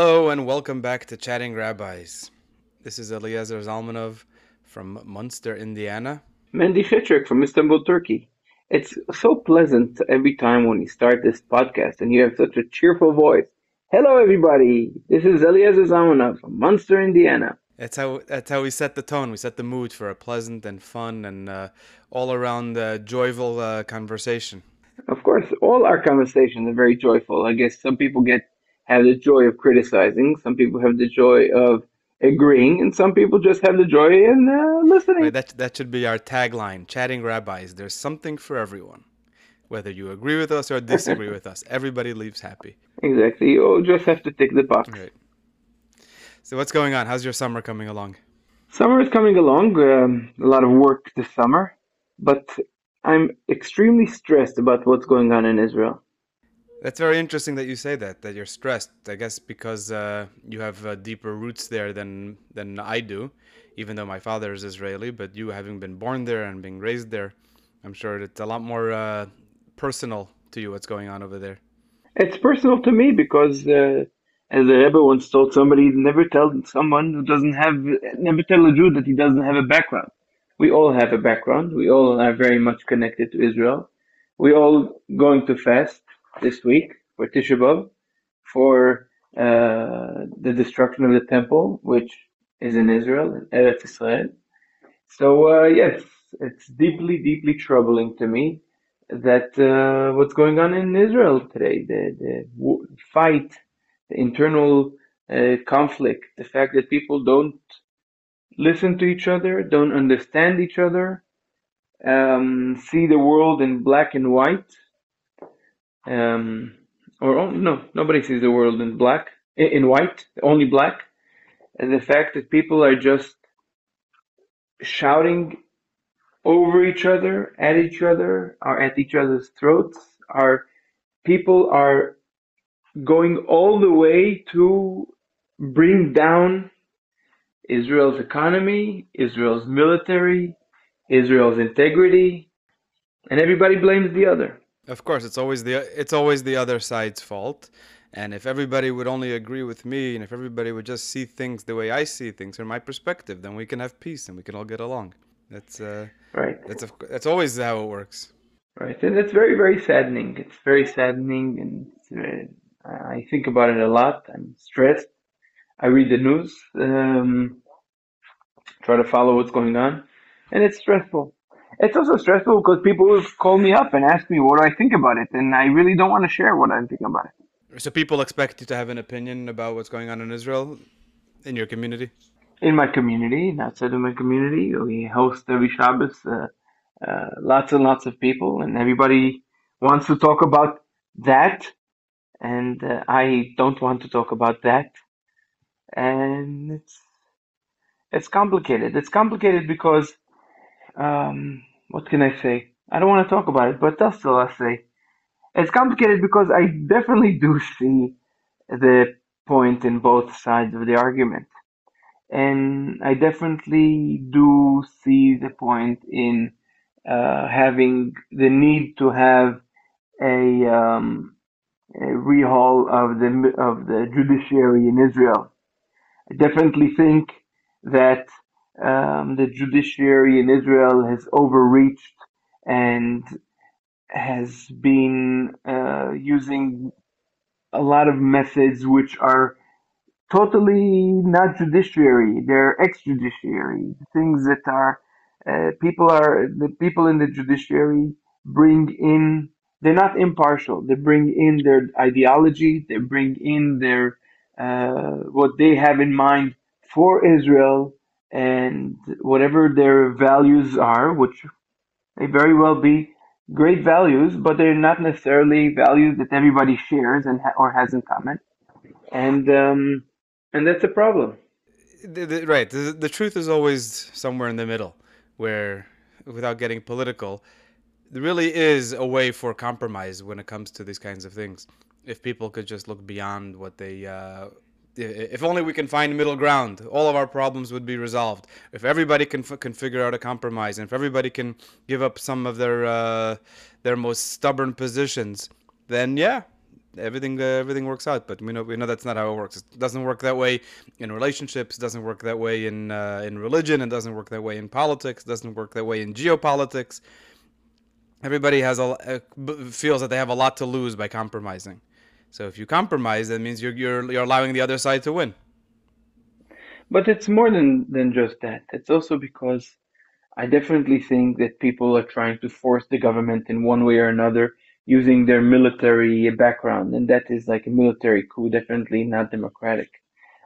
Hello and welcome back to Chatting Rabbis. This is Eliezer Zalmanov from Munster, Indiana. Mendy Chitrik from Istanbul, Turkey. It's so pleasant every time when you start this podcast and you have such a cheerful voice. Hello, everybody. This is Eliezer Zalmanov from Munster, Indiana. That's how that's how we set the tone. We set the mood for a pleasant and fun and uh, all around uh, joyful uh, conversation. Of course, all our conversations are very joyful. I guess some people get have the joy of criticizing, some people have the joy of agreeing, and some people just have the joy in uh, listening. Wait, that that should be our tagline: "Chatting rabbis." There's something for everyone. Whether you agree with us or disagree with us, everybody leaves happy. Exactly. You just have to tick the box. Right. So what's going on? How's your summer coming along? Summer is coming along. Um, a lot of work this summer, but I'm extremely stressed about what's going on in Israel. That's very interesting that you say that. That you're stressed. I guess because uh, you have uh, deeper roots there than than I do. Even though my father is Israeli, but you having been born there and being raised there, I'm sure it's a lot more uh, personal to you. What's going on over there? It's personal to me because, uh, as the Rebbe once told somebody, never tell someone who doesn't have, never tell a Jew that he doesn't have a background. We all have a background. We all are very much connected to Israel. We all going to fast this week for Tisha B'av for uh, the destruction of the temple, which is in Israel, in Eretz Israel. So uh, yes, it's deeply, deeply troubling to me that uh, what's going on in Israel today, the the fight, the internal uh, conflict, the fact that people don't listen to each other, don't understand each other, um, see the world in black and white, um, or oh, no, nobody sees the world in black, in, white, only black, and the fact that people are just shouting over each other, at each other, are at each other's throats. Are people are going all the way to bring down Israel's economy, Israel's military, Israel's integrity, and everybody blames the other. Of course, it's always the it's always the other side's fault. And if everybody would only agree with me, and if everybody would just see things the way I see things from my perspective, then we can have peace and we can all get along. That's uh, Right. that's of, that's always how it works. Right, and it's very, very saddening. It's very saddening, and uh, I think about it a lot. I'm stressed. I read the news, um, try to follow what's going on, and it's stressful. It's also stressful because people will call me up and ask me what do I think about it, and I really don't want to share what I think about it. So people expect you to have an opinion about what's going on in Israel in your community. In my community, outside of my community, we host every Shabbos uh, uh, lots and lots of people, and everybody wants to talk about that, and uh, I don't want to talk about that, and it's it's complicated. It's complicated because um, what can I say? I don't want to talk about it, but that's still I say. It's complicated because I definitely do see the point in both sides of the argument. And I definitely do see the point in uh, having the need to have a, um, a rehaul of the of the judiciary in Israel. I definitely think that um, the judiciary in Israel has overreached and has been uh, using a lot of methods which are totally not judiciary. They're extrajudiciary. Things that are uh, people are the people in the judiciary bring in. They're not impartial. They bring in their ideology. They bring in their uh, what they have in mind for Israel and whatever their values are, which may very well be great values, but they're not necessarily values that everybody shares and ha- or has in common, and um, and that's a problem. The, the, right. The, the truth is always somewhere in the middle, where, without getting political, there really is a way for compromise when it comes to these kinds of things. If people could just look beyond what they, uh, if only we can find middle ground, all of our problems would be resolved. If everybody can can figure out a compromise, and if everybody can give up some of their uh, their most stubborn positions, then yeah, everything uh, everything works out. But we know we know that's not how it works. It doesn't work that way in relationships. It doesn't work that way in uh, in religion. It doesn't work that way in politics. It doesn't work that way in geopolitics. Everybody has a, feels that they have a lot to lose by compromising. So if you compromise, that means you're you're you're allowing the other side to win. But it's more than than just that. It's also because I definitely think that people are trying to force the government in one way or another using their military background, and that is like a military coup, definitely not democratic.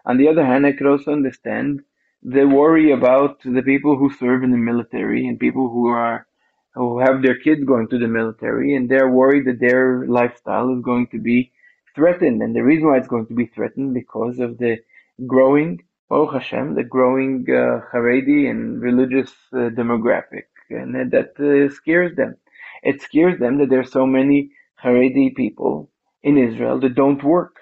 On the other hand, I could also understand the worry about the people who serve in the military and people who are who have their kids going to the military, and they're worried that their lifestyle is going to be threatened. And the reason why it's going to be threatened because of the growing Baruch Hashem, the growing uh, Haredi and religious uh, demographic, and that uh, scares them. It scares them that there are so many Haredi people in Israel that don't work.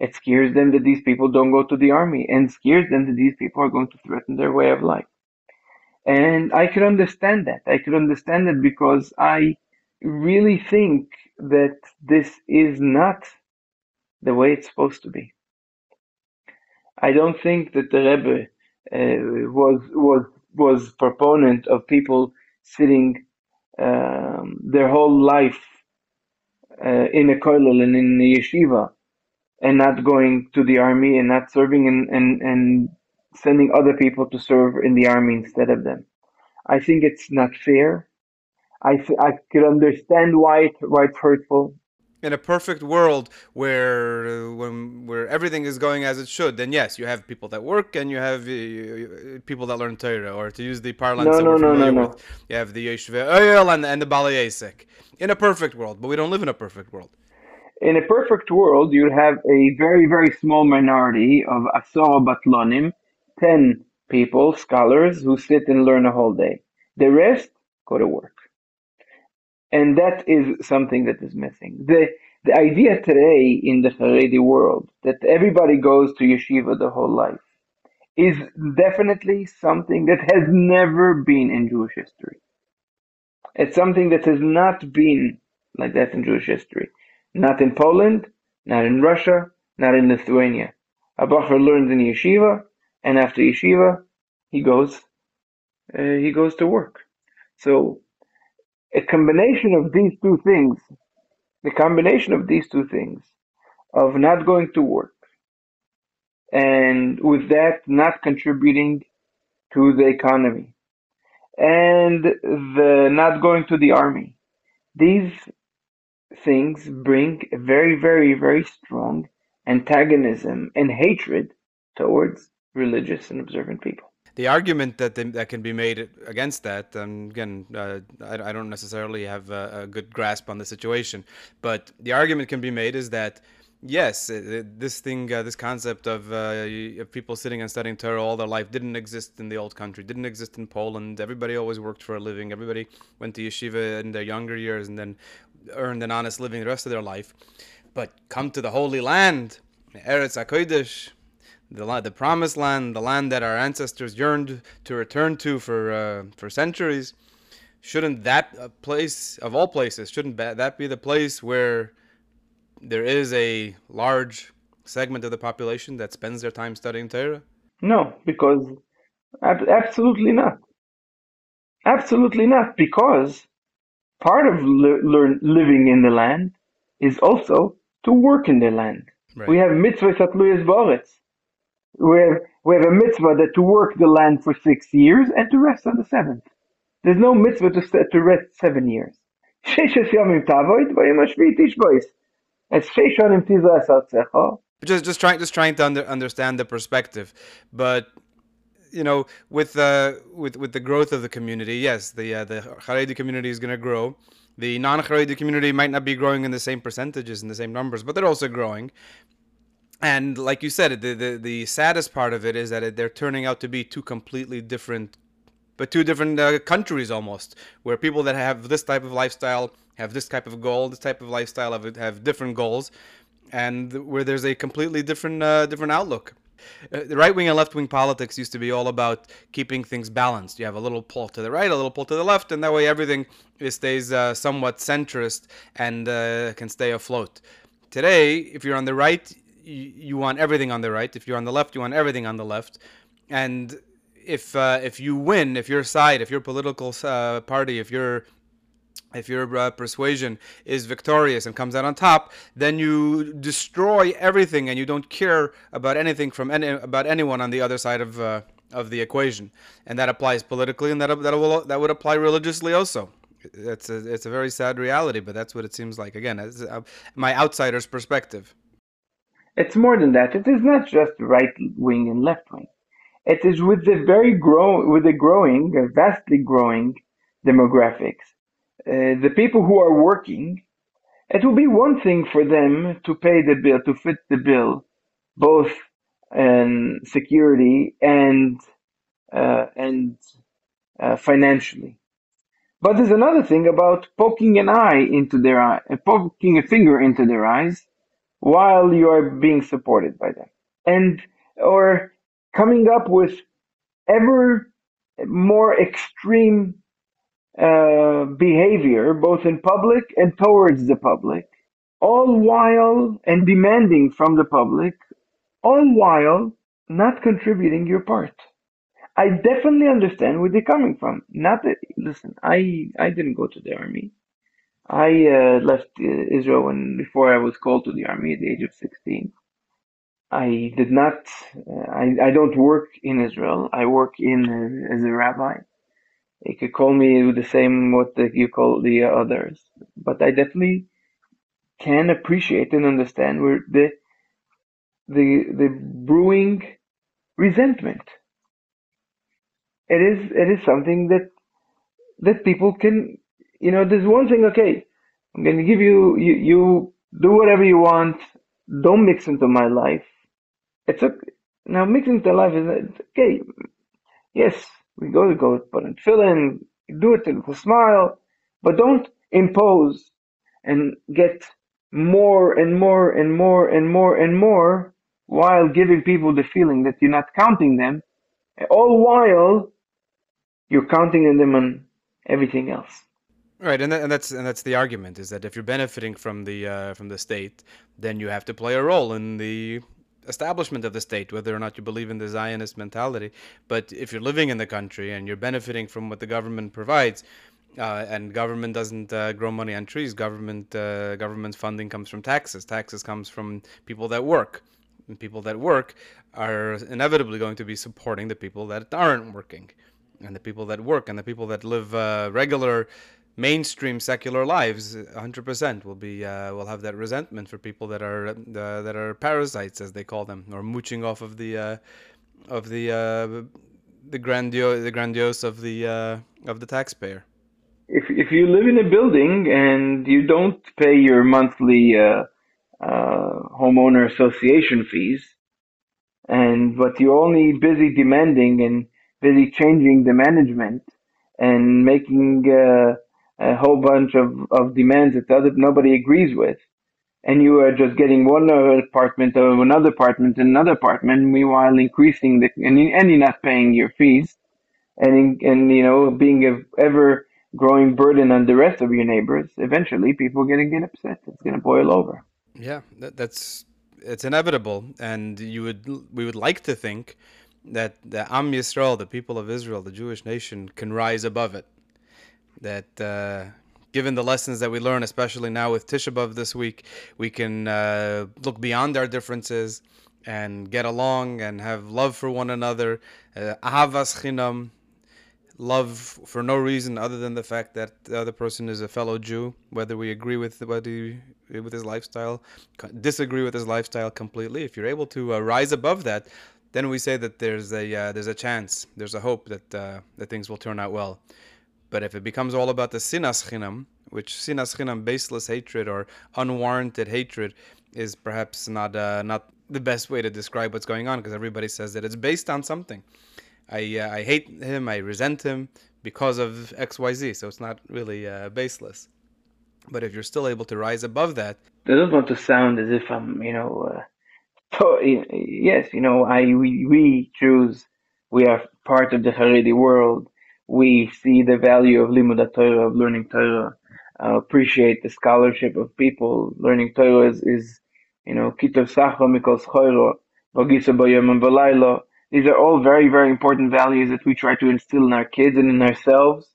It scares them that these people don't go to the army, and scares them that these people are going to threaten their way of life. And I could understand that. I could understand that because I really think that this is not the way it's supposed to be. I don't think that the Rebbe uh, was was was proponent of people sitting um, their whole life uh, in a kollel and in a yeshiva and not going to the army and not serving and, and, and sending other people to serve in the army instead of them. I think it's not fair. I, I could understand why it, why it's hurtful in a perfect world where uh, when where everything is going as it should, then yes, you have people that work and you have uh, people that learn Torah, or to use the parlance no, that no, we're familiar no, with, you have the Yoshvei Ohel and, and the Bali In a perfect world, but we don't live in a perfect world. In a perfect world, you'd have a very, very small minority of Asor Batlonim, 10 people, scholars, who sit and learn a whole day. The rest go to work and that is something that is missing. The the idea today in the Haredi world that everybody goes to yeshiva the whole life is definitely something that has never been in Jewish history. It's something that has not been like that in Jewish history. Not in Poland, not in Russia, not in Lithuania. A Bacher learns in yeshiva, and after yeshiva, he goes, uh, he goes to work. So a combination of these two things, the combination of these two things, of not going to work, and with that not contributing to the economy, and the not going to the army, these things bring a very, very, very strong antagonism and hatred towards religious and observant people the argument that they, that can be made against that, and again, uh, I, I, don't necessarily have a, a, good grasp on the situation, but the argument can be made is that yes, it, this thing, uh, this concept of, uh, of people sitting and studying Torah all their life didn't exist in the old country, didn't exist in Poland. Everybody always worked for a living. Everybody went to yeshiva in their younger years and then earned an honest living the rest of their life. But come to the Holy Land, Eretz HaKodesh, the the promised land, the land that our ancestors yearned to return to for uh, for centuries. Shouldn't that uh, place of all places? Shouldn't that be the place where there is a large segment of the population that spends their time studying Torah? No, because absolutely not. Absolutely not, because part of learn, living in the land is also to work in the land. Right. We have mitzvahs at atluyas ba'aretz we have, we have a mitzvah that to work the land for six years and to rest on the seventh. There's no mitzvah to, to rest seven years. Just, just trying, just trying to under, understand the perspective, but you know, with uh, with with the growth of the community, yes, the uh, the Haredi community is going to grow. The non-Haredi community might not be growing in the same percentages and the same numbers, but they're also growing and like you said, the, the the saddest part of it is that they're turning out to be two completely different, but two different uh, countries almost, where people that have this type of lifestyle have this type of goal, this type of lifestyle have have different goals, and where there's a completely different uh, different outlook. Uh, the right wing and left wing politics used to be all about keeping things balanced. You have a little pull to the right, a little pull to the left, and that way everything stays uh, somewhat centrist and uh, can stay afloat. Today, if you're on the right, you, want everything on the right. If you're on the left, you want everything on the left. And if uh, if you win, if your side, if your political uh, party, if your if your uh, persuasion is victorious and comes out on top, then you destroy everything and you don't care about anything from any about anyone on the other side of uh, of the equation, and that applies politically, and that that will that would apply religiously also. It's a it's a very sad reality, but that's what it seems like. Again, uh, my outsider's perspective. It's more than that. It is not just right wing and left wing. It is with the very grow with the growing, vastly growing demographics. Uh, the people who are working, it will be one thing for them to pay the bill, to fit the bill, both in security and uh, and uh, financially. But there's another thing about poking an eye into their eye, uh, poking a finger into their eyes, while you are being supported by them, and or coming up with ever more extreme uh, behavior, both in public and towards the public, all while and demanding from the public, all while not contributing your part. I definitely understand where they're coming from. Not that, listen, I I didn't go to the army. I uh, left uh, Israel when before I was called to the army at the age of 16. I did not. Uh, I I don't work in Israel. I work in uh, as a rabbi. You could call me the same what the, you call the others, but I definitely can appreciate and understand where the the the brewing resentment. It is it is something that that people can you know. There's one thing. Okay, I'm going to give you you you do whatever you want. Don't mix into my life. It's okay. Now mixing into life is okay. Yes, we go to go put in tefillin, do it with a smile, but don't impose and get more and more and more and more and more while giving people the feeling that you're not counting them, all while you're counting them on everything else. Right, and, that, and that's and that's the argument is that if you're benefiting from the uh, from the state, then you have to play a role in the establishment of the state, whether or not you believe in the Zionist mentality. But if you're living in the country and you're benefiting from what the government provides, uh, and government doesn't uh, grow money on trees. Government uh, government's funding comes from taxes. Taxes comes from people that work. And people that work are inevitably going to be supporting the people that aren't working, and the people that work and the people that live uh, regular mainstream secular lives 100% will be uh, will have that resentment for people that are uh, that are parasites as they call them or mooching off of the uh, of the uh, the grandiose the grandiose of the uh, of the taxpayer. If if you live in a building and you don't pay your monthly uh, homeowner association fees and but you're only busy demanding and busy changing the management and making a whole bunch of, of demands that other, nobody agrees with, and you are just getting one apartment or another apartment and another apartment, meanwhile increasing the and, and you're not paying your fees, and and you know being a ever growing burden on the rest of your neighbors. Eventually, people are going to get upset. It's going to boil over. Yeah, that, that's it's inevitable, and you would we would like to think that the Am Yisrael, the people of Israel, the Jewish nation, can rise above it that uh, given the lessons that we learn, especially now with Tisha B'Av this week, we can uh, look beyond our differences and get along and have love for one another. Uh, ahavas chinam, love for no reason other than the fact that the other person is a fellow Jew, whether we agree with what he, with his lifestyle, disagree with his lifestyle completely. If you're able to uh, rise above that, then we say that there's a uh, there's a chance, there's a hope that uh, that things will turn out well. But if it becomes all about the sinas chinam, which sinas chinam, baseless hatred or unwarranted hatred, is perhaps not uh, not the best way to describe what's going on because everybody says that it's based on something. I uh, I hate him, I resent him because of X Y Z. So it's not really uh, baseless. But if you're still able to rise above that, I don't want to sound as if I'm you know. Uh, to- yes, you know, I we, we Jews, we are part of the Haredi world we see the value of limud Torah, of learning Torah. uh, appreciate the scholarship of people. Learning Torah is, is you know, Kitav Sacha Mikol Schoiro, Bagisa Bayom and These are all very, very important values that we try to instill in our kids and in ourselves.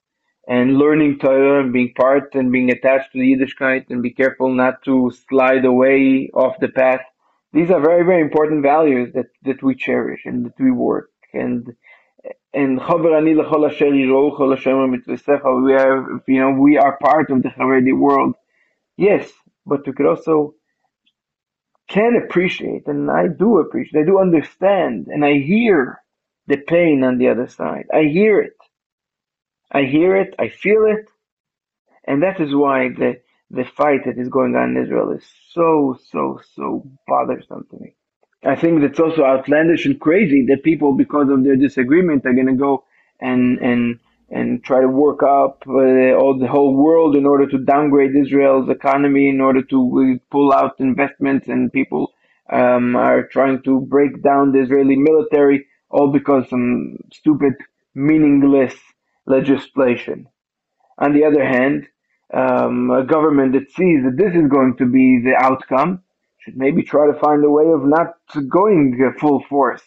And learning Torah and being part and being attached to the Yiddishkeit and be careful not to slide away off the path. These are very, very important values that, that we cherish and that we work. And and we are, you know, we are part of the Haredi world. Yes, but we could also can appreciate, and I do appreciate, I do understand, and I hear the pain on the other side. I hear it. I hear it, I feel it, and that is why the the fight that is going on in Israel is so, so, so bothersome to me. I think that's also outlandish and crazy that people, because of their disagreement, are going to go and and and try to work up uh, all the whole world in order to downgrade Israel's economy, in order to uh, pull out investments, and people um, are trying to break down the Israeli military, all because some stupid, meaningless legislation. On the other hand, um, a government that sees that this is going to be the outcome should maybe try to find a way of not going full force.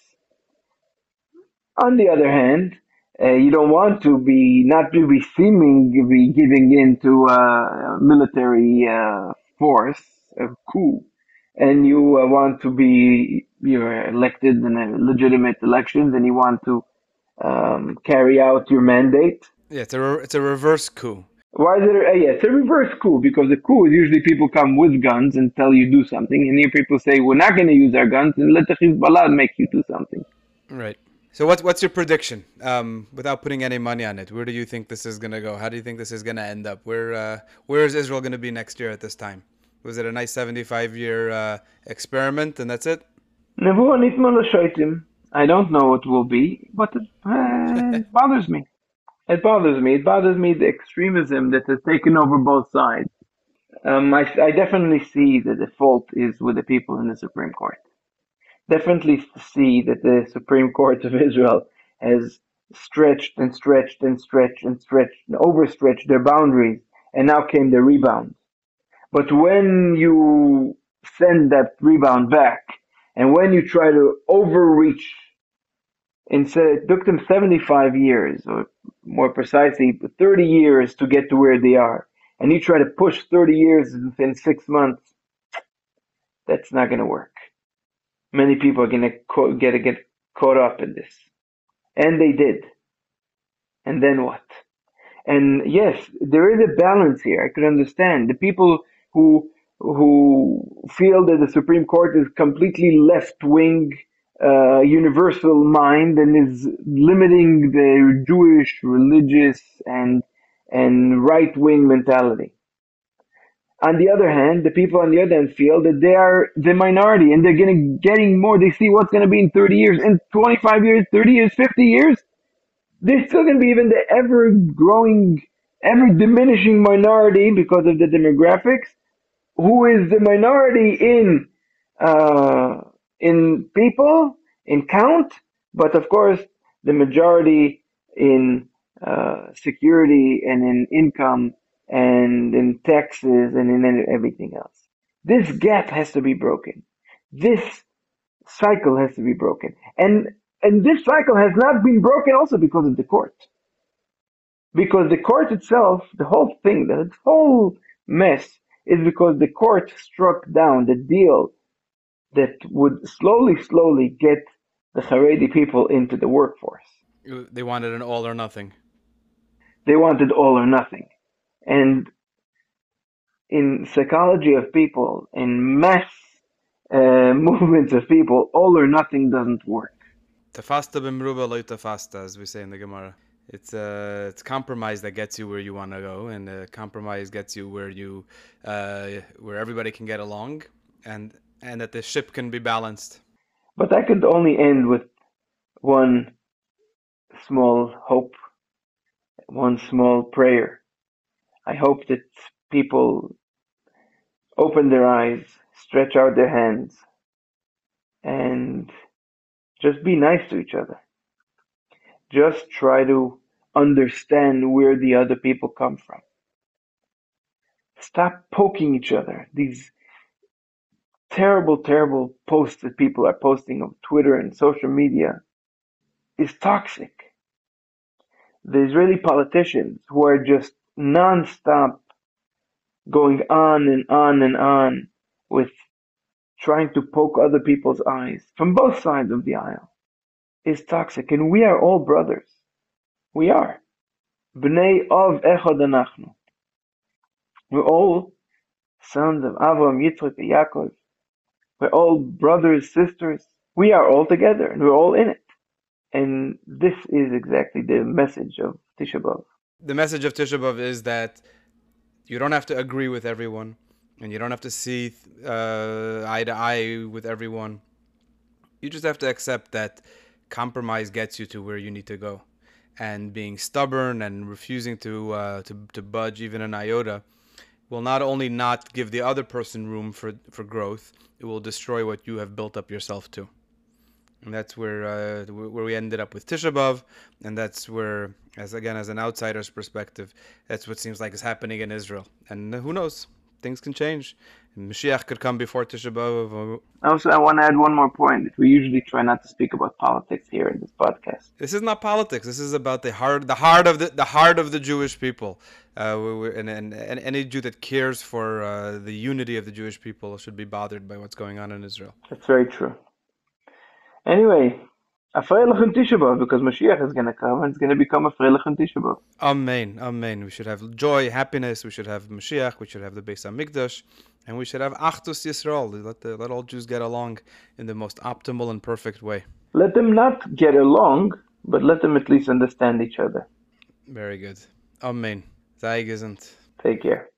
On the other hand, uh, you don't want to be not to be seeming to be giving in to a military uh, force, a coup, and you uh, want to be you're elected in a legitimate elections, and you want to um, carry out your mandate. Yeah, it's a re- it's a reverse coup. Why is it? Uh, yeah, it's a reverse coup because the coup is usually people come with guns and tell you do something, and here people say we're not going to use our guns and let the Hezbollah make you do something. Right. So what's what's your prediction? Um, without putting any money on it, where do you think this is going to go? How do you think this is going to end up? Where uh, where is Israel going to be next year at this time? Was it a nice 75 year uh, experiment and that's it? I don't know what will be, but it, uh, it bothers me. It bothers me. It bothers me the extremism that has taken over both sides. Um, I, I definitely see that the fault is with the people in the Supreme Court. Definitely see that the Supreme Court of Israel has stretched and stretched and stretched and stretched and overstretched their boundaries, and now came the rebound. But when you send that rebound back, and when you try to overreach and so it took them 75 years, or more precisely, 30 years to get to where they are. And you try to push 30 years within six months. That's not going to work. Many people are going to get get caught up in this. And they did. And then what? And yes, there is a balance here. I could understand the people who who feel that the Supreme Court is completely left wing uh, universal mind and is limiting the Jewish religious and and right wing mentality. On the other hand, the people on the other end feel that they are the minority and they're getting getting more. They see what's going to be in 30 years, in 25 years, 30 years, 50 years. They're still going to be even the ever growing, ever diminishing minority because of the demographics, who is the minority in uh, in people, in count, but of course the majority in uh, security and in income and in taxes and in everything else. This gap has to be broken. This cycle has to be broken. And and this cycle has not been broken also because of the court. Because the court itself, the whole thing, the whole mess is because the court struck down the deal that would slowly, slowly get the Haredi people into the workforce. They wanted an all or nothing. They wanted all or nothing. And in psychology of people, in mass uh, movements of people, all or nothing doesn't work. Tafasta bimruba tafasta, as we say in the Gemara. It's uh, it's compromise that gets you where you want to go, and uh, compromise gets you where you uh, where everybody can get along. And and that the ship can be balanced. But I could only end with one small hope, one small prayer. I hope that people open their eyes, stretch out their hands, and just be nice to each other. Just try to understand where the other people come from. stop poking each other. These terrible, terrible posts that people are posting on Twitter and social media is toxic. The Israeli politicians who are just non-stop going on and on and on with trying to poke other people's eyes from both sides of the aisle is toxic. And we are all brothers. We are. Bnei Av Echad Anachnu. We're all sons of Avram, Yitzchak, Yaakov. We're all brothers, sisters. We are all together and we're all in it. And this is exactly the message of Tisha B'Av. The message of Tisha B'Av is that you don't have to agree with everyone and you don't have to see uh, eye to eye with everyone. You just have to accept that compromise gets you to where you need to go. And being stubborn and refusing to, uh, to, to budge even an iota will not only not give the other person room for, for growth, it will destroy what you have built up yourself to. And that's where uh, where we ended up with Tisha B'av, and that's where, as again as an outsider's perspective, that's what seems like is happening in Israel. And who knows? Things can change. Mashiach could come before Tisha B'av. Also, I want to add one more point. We usually try not to speak about politics here in this podcast. This is not politics. This is about the heart, the heart of the the heart of the Jewish people. Uh, and, and, and any Jew that cares for uh, the unity of the Jewish people should be bothered by what's going on in Israel. That's very true. Anyway, a Tisha B'Av because Mashiach is going to come and it's going to become a Tisha B'Av. Amen, amen. We should have joy, happiness. We should have Mashiach. We should have the Beis Hamikdash, and we should have Achdus Yisrael. Let the, let all Jews get along in the most optimal and perfect way. Let them not get along, but let them at least understand each other. Very good. Amen. Sei gesund. Take care.